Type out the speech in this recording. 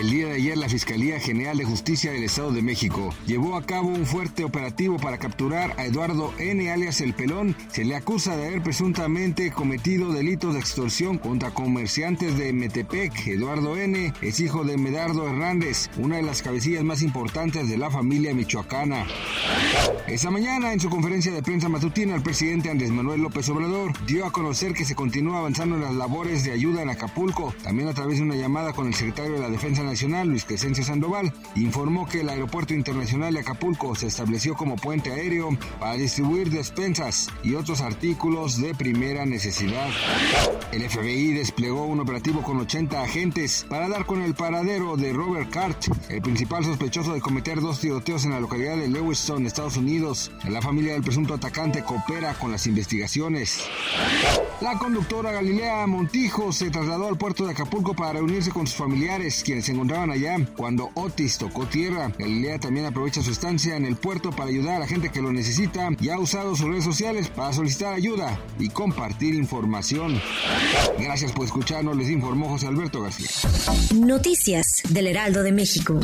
El día de ayer la Fiscalía General de Justicia del Estado de México llevó a cabo un fuerte operativo para capturar a Eduardo N. alias El Pelón. Se le acusa de haber presuntamente cometido delitos de extorsión contra comerciantes de Metepec. Eduardo N. es hijo de Medardo Hernández, una de las cabecillas más importantes de la familia michoacana. Esa mañana, en su conferencia de prensa matutina, el presidente Andrés Manuel López Obrador dio a conocer que se continúa avanzando en las labores de ayuda en Acapulco, también a través de una llamada con el secretario de la Defensa Nacional, Luis Crescencio Sandoval, informó que el Aeropuerto Internacional de Acapulco se estableció como puente aéreo para distribuir despensas y otros artículos de primera necesidad. El FBI desplegó un operativo con 80 agentes para dar con el paradero de Robert Cart, el principal sospechoso de cometer dos tiroteos en la localidad de Lewiston, Estados Unidos. La familia del presunto atacante coopera con las investigaciones. La conductora Galilea Montijo se trasladó al puerto de Acapulco para reunirse con sus familiares, quienes se encontraban allá cuando Otis tocó tierra. Galilea también aprovecha su estancia en el puerto para ayudar a la gente que lo necesita y ha usado sus redes sociales para solicitar ayuda y compartir información. Gracias por escucharnos, les informó José Alberto García. Noticias del Heraldo de México.